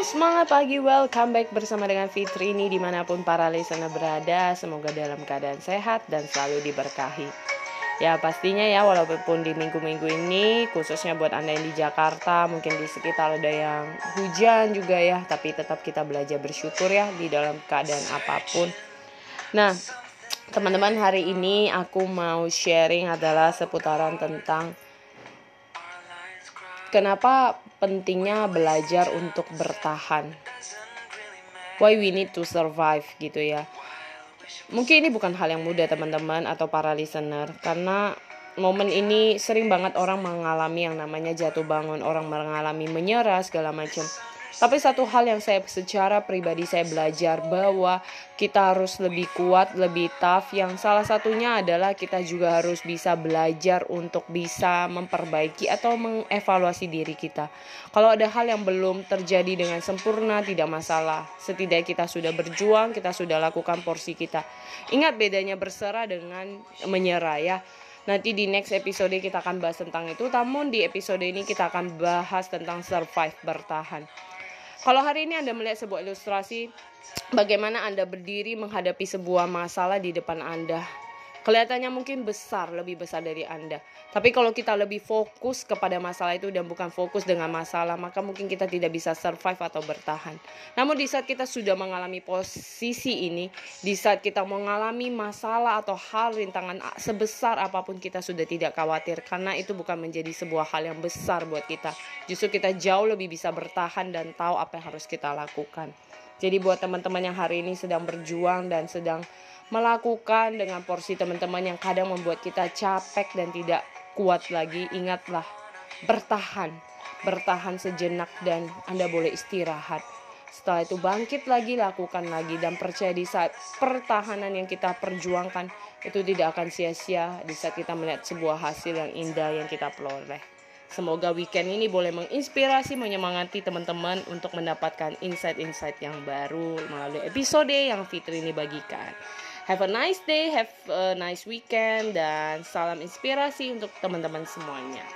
Semangat pagi. Welcome back bersama dengan Fitri ini di mana pun para listener berada. Semoga dalam keadaan sehat dan selalu diberkahi. Ya pastinya ya walaupun di minggu-minggu ini khususnya buat anda yang di Jakarta Mungkin di sekitar ada yang hujan juga ya Tapi tetap kita belajar bersyukur ya di dalam keadaan apa pun. Nah teman-teman hari ini aku mau sharing adalah seputaran tentang Kenapa pentingnya belajar untuk bertahan? Why we need to survive gitu ya. Mungkin ini bukan hal yang mudah teman-teman atau para listener karena momen ini sering banget orang mengalami yang namanya jatuh bangun, orang mengalami menyerah segala macam. Tapi satu hal yang saya secara pribadi saya belajar bahwa kita harus lebih kuat, lebih tough. Yang salah satunya adalah kita juga harus bisa belajar untuk bisa memperbaiki atau mengevaluasi diri kita. Kalau ada hal yang belum terjadi dengan sempurna tidak masalah. Setidaknya kita sudah berjuang, kita sudah lakukan porsi kita. Ingat bedanya berserah dengan menyerah ya. Nanti di next episode kita akan bahas tentang itu. Namun di episode ini kita akan bahas tentang survive bertahan. Kalau hari ini Anda melihat sebuah ilustrasi bagaimana Anda berdiri menghadapi sebuah masalah di depan Anda. Kelihatannya mungkin besar, lebih besar dari Anda. Tapi kalau kita lebih fokus kepada masalah itu dan bukan fokus dengan masalah, maka mungkin kita tidak bisa survive atau bertahan. Namun di saat kita sudah mengalami posisi ini, di saat kita mengalami masalah atau hal rintangan sebesar apa pun kita sudah tidak khawatir karena itu bukan menjadi sebuah hal yang besar buat kita. Justru kita jauh lebih bisa bertahan dan tahu apa yang harus kita lakukan. Jadi buat teman-teman yang hari ini sedang berjuang dan sedang melakukan dengan porsi teman-teman yang kadang membuat kita capek dan tidak kuat lagi, ingatlah bertahan, bertahan sejenak dan Anda boleh istirahat. Setelah itu bangkit lagi, lakukan lagi dan percaya di saat pertahanan yang kita perjuangkan itu tidak akan sia-sia di saat kita melihat sebuah hasil yang indah yang kita peroleh. Semoga weekend ini boleh menginspirasi, menyemangati teman-teman untuk mendapatkan insight-insight yang baru melalui episode yang Fitri ini bagikan. Have a nice day, have a nice weekend, dan salam inspirasi untuk teman-teman semuanya.